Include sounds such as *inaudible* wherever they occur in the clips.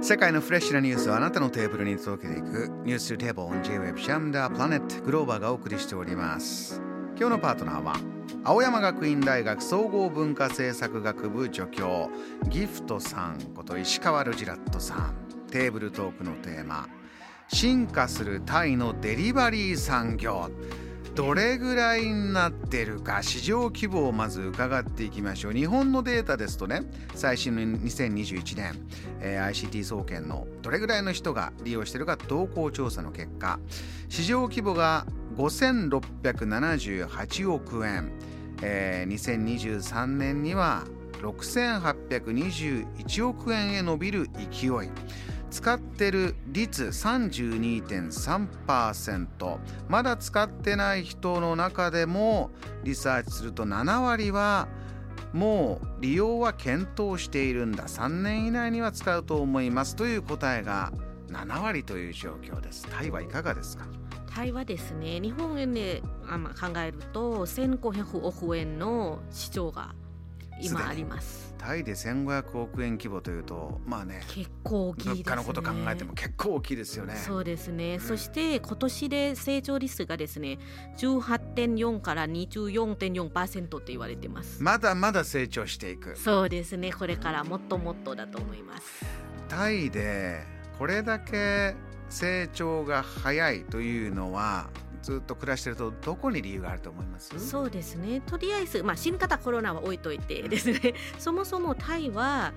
世界のフレッシュなニュースをあなたのテーブルに届けていくニューステーブル on J-Web シャムダープラネットグローバーがお送りしております。今日のパートナーは青山学院大学総合文化政策学部助教ギフトさんこと石川ルジラットさん。テーブルトークのテーマ進化するタイのデリバリー産業。どれぐらいになってるか市場規模をまず伺っていきましょう。日本のデータですとね最新の2021年、えー ICT 総研のどれぐらいの人が利用してるか動向調査の結果。市場規模が5678億円、えー2023年には6821億円へ伸びる勢い。使ってる率32.3%まだ使ってない人の中でもリサーチすると7割はもう利用は検討しているんだ。3年以内には使うと思います。という答えが7割という状況です。タイはいかがですか？タイはですね日本円であまあ考えると1500億円の市場が今あります。タイで1500億円規模というとまあね結構大きいね。物価のこと考えても結構大きいですよね。そうですね、ん。そして今年で成長率がですね18.4から24.4%と言われてます。まだまだ成長していく。そうですね。これからもっともっとだと思います。タイでこれだけ成長が早いというのはずっと暮らしてるとどこに理由があると思います？そうですね。とりあえず、まあ、新型コロナは置いといてですね。*laughs* そもそもタイは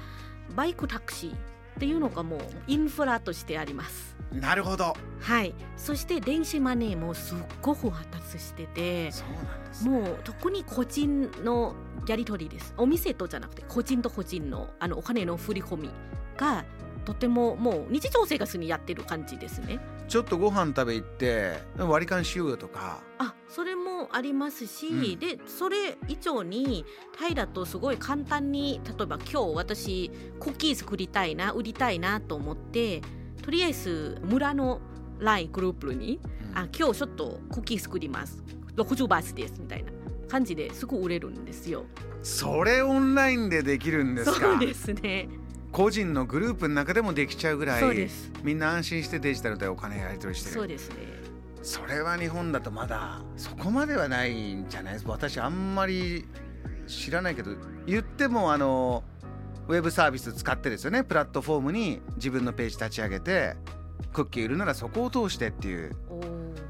バイクタクシーっていうのがもうインフラとしてあります。なるほど。はい。そして電子マネーもすっごく発達しててそうなんですね。もう特に個人のやり取りです。お店とじゃなくて個人と個人のあのお金の振り込みがとてももう日常生活にやってる感じですね。ちょっとご飯食べ行って割り勘しようよとか。あそれもありますし、うん。でそれ以上にタイだとすごい簡単に例えば今日私クッキー作りたいな売りたいなと思ってとりあえず村の LINE グループにうん。あ今日ちょっとクッキー作ります。60バーツですみたいな感じですぐ売れるんですよ。それオンラインでできるんですか？そうですね個人のグループの中でもできちゃうぐらいみんな安心してデジタルでお金やり取りしてる。そうです。ねそれは日本だとまだそこまではないんじゃない？ですか私あんまり知らないけど言ってもあのウェブサービス使ってですよね？プラットフォームに自分のページ立ち上げてクッキー売るならそこを通してっていう。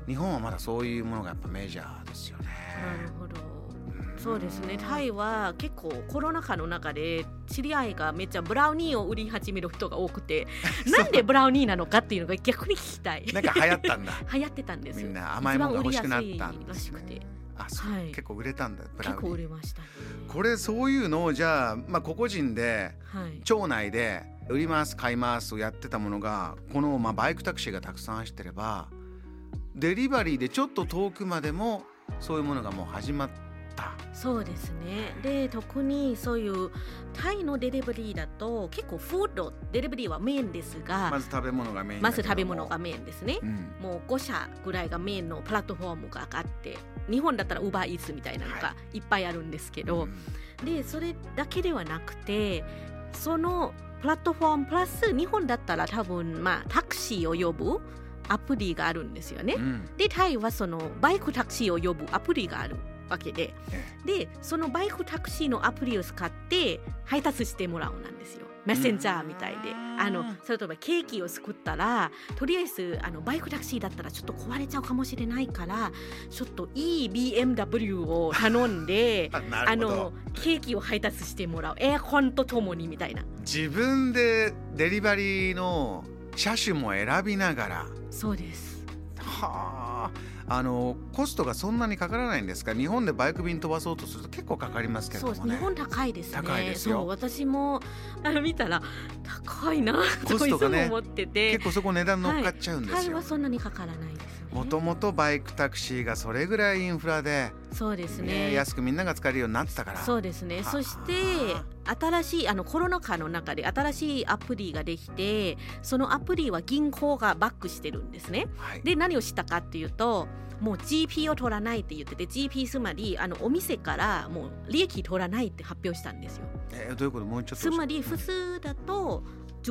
日本はまだそういうものがやっぱメジャーですよね。なるほど。うんそうですね。タイは結構コロナ禍の中で知り合いがめっちゃブラウニーを売り始める人が多くて *laughs* なんでブラウニーなのかっていうのが逆に聞きたい。なんか流行ったんだ。流行ってたんですみんな甘いものが欲しくなったんですすいらしくてね。あそう、はい。結構売れたんだブラ結構ウニー。売れましたね。これそういうのをじゃあ、まあ、個々人ではい。町内で売ります買いますをやってたものがこの、まあ、バイクタクシーがたくさん走ってればデリバリーでちょっと遠くまでもそういうものがもう始まったそうですね。で特にそういうタイのデリバリーだと結構フードデリバリーはメインですがまず食べ物がメインだまず食べ物がメインですね。うん。もう5社ぐらいがメインのプラットフォームがあって日本だったら UberEats みたいなのがいっぱいあるんですけど、うん。でそれだけではなくてそのプラットフォームプラス日本だったら多分まあタクシーを呼ぶアプリがあるんですよね。うん。でタイはそのバイクタクシーを呼ぶアプリがあるわけで。えでそのバイクタクシーのアプリを使って配達してもらうなんですよ。メッセンジャーみたいで。うん。あの例えばケーキを作ったらとりあえずあのバイクタクシーだったらちょっと壊れちゃうかもしれないからちょっといい BMW を頼んで *laughs* あのケーキを配達してもらう。エアコンとともにみたいな。自分でデリバリーの車種も選びながら。そうですはあ。あのコストがそんなにかからないんですか？日本でバイク便飛ばそうとすると結構かかりますけれどもね。日本高いですね。高いですよ。そう私もあの見たら高いなコストがね思ってて。結構そこ値段乗っかっちゃうんですよ、タイはそんなにかからないですね。もともとバイクタクシーがそれぐらいインフラで、そうですね。ね安くみんなが使えるようになってたから。そうですね。はあそして新しいあのコロナ禍の中で新しいアプリができてそのアプリは銀行がバックしてるんですね。はい、で何をしたかっていうともう GP を取らないって言ってて GP つまりあのお店からもう利益取らないって発表したんですよ。えーどういうこと？もうちょっとつまりうん。普通だと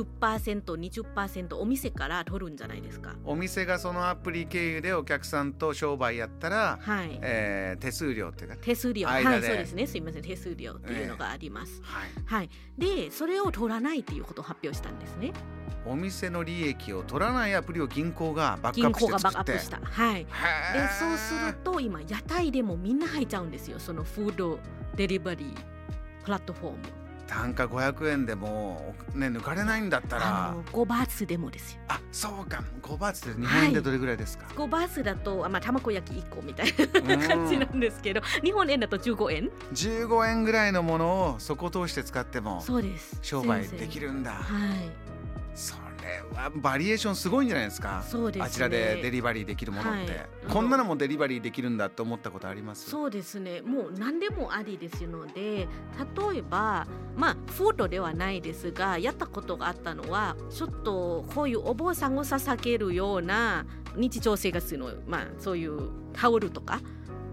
10%20% お店から取るんじゃないですか？お店がそのアプリ経由でお客さんと商売やったら、はい。えー手数料っていうか手数料。はいそうですね。すいません。手数料っていうのがあります、はい、はい。でそれを取らないっていうことを発表したんですね。お店の利益を取らないアプリを銀行がバックアップし銀行がバックアップした。はい。でそうすると今屋台でもみんな入っちゃうんですよ。そのフードデリバリープラットフォーム単価500円でもね抜かれないんだったあらの5バーツでもですよ。あそうか。5バーツって日本円でどれぐらいですか、5バーツだとあまあ卵焼き1個みたいな感じなんですけど日本円だと15円。15円ぐらいのものをそこ通して使ってもそうです。商売できるんだ。はい。それはバリエーションすごいんじゃないですか。そうですね。あちらでデリバリーできるものって、はい。こんなのもデリバリーできるんだって思ったことあります？そうですね。もう何でもありですので例えばまあフードではないですがやったことがあったのはちょっとこういうお坊さんを捧げるような日常生活のまあそういうタオルとか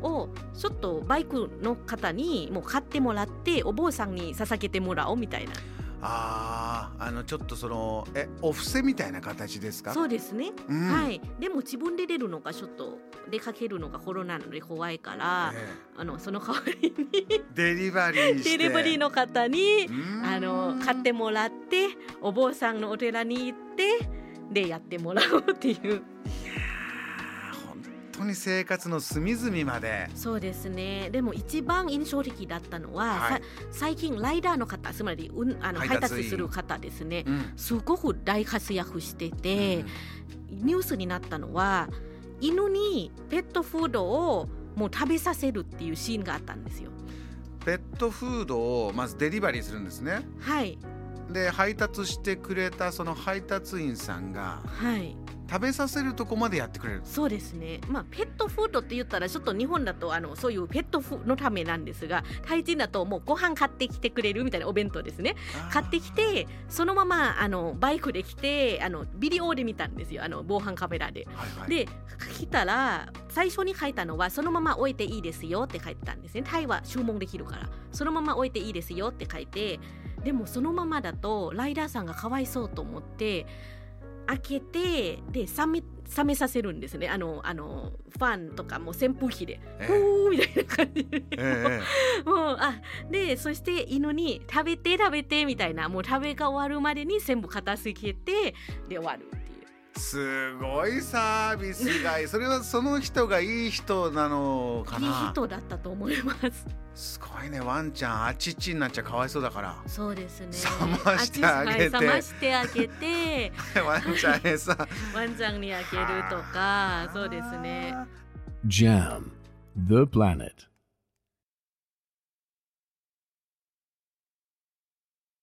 をちょっとバイクの方にもう買ってもらってお坊さんに捧げてもらおうみたいなあああのちょっとそのえお布施みたいな形ですか？そうですね、うん。はい。でも自分で出るのがちょっと出かけるのがコロナなので怖いから、えあのその代わりにえ *laughs* デリバリーデリバリーの方にあの買ってもらってお坊さんのお寺に行ってでやってもらおうっていう当に生活の隅々まで。そうですね。でも一番印象的だったのは、はい。さ最近ライダーの方つまり、うん、あの配達する方ですね。うん。すごく大活躍してて、うん。ニュースになったのは犬にペットフードをもう食べさせるっていうシーンがあったんですよ。ペットフードをまずデリバリーするんですね。はい。で配達してくれたその配達員さんがはい食べさせるとこまでやってくれる。そうですね、まあ、ペットフードって言ったらちょっと日本だとあのそういうペットフのためなんですがタイ人だともうご飯買ってきてくれるみたいなお弁当ですね。買ってきてそのままあのバイクで来てあのビデオで見たんですよ。あの防犯カメラで。はいはい、で来たら最初に書いたのはそのまま置いていいですよって書いてたんですね。タイは注文できるから。そのまま置いていいですよって書いて。でもそのままだとライダーさんがかわいそうと思って開けてで冷め冷めさせるんですね。あのあのファンとかも扇風機で「えふー」みたいな感じで、ええ。もうあでそして犬に「食べて食べて」みたいなもう食べが終わるまでに全部片付けてで終わるすごいサービスがそれはその人がいい人なのかいな？い人だったと思います。すごいねワンちゃんあちっちになっちゃかわいそうだからそうですね。冷ましてあげて冷ましてあげて、*laughs* ワンちゃんへさワンちゃんにあげるとか、そうですね。Jam, the planet.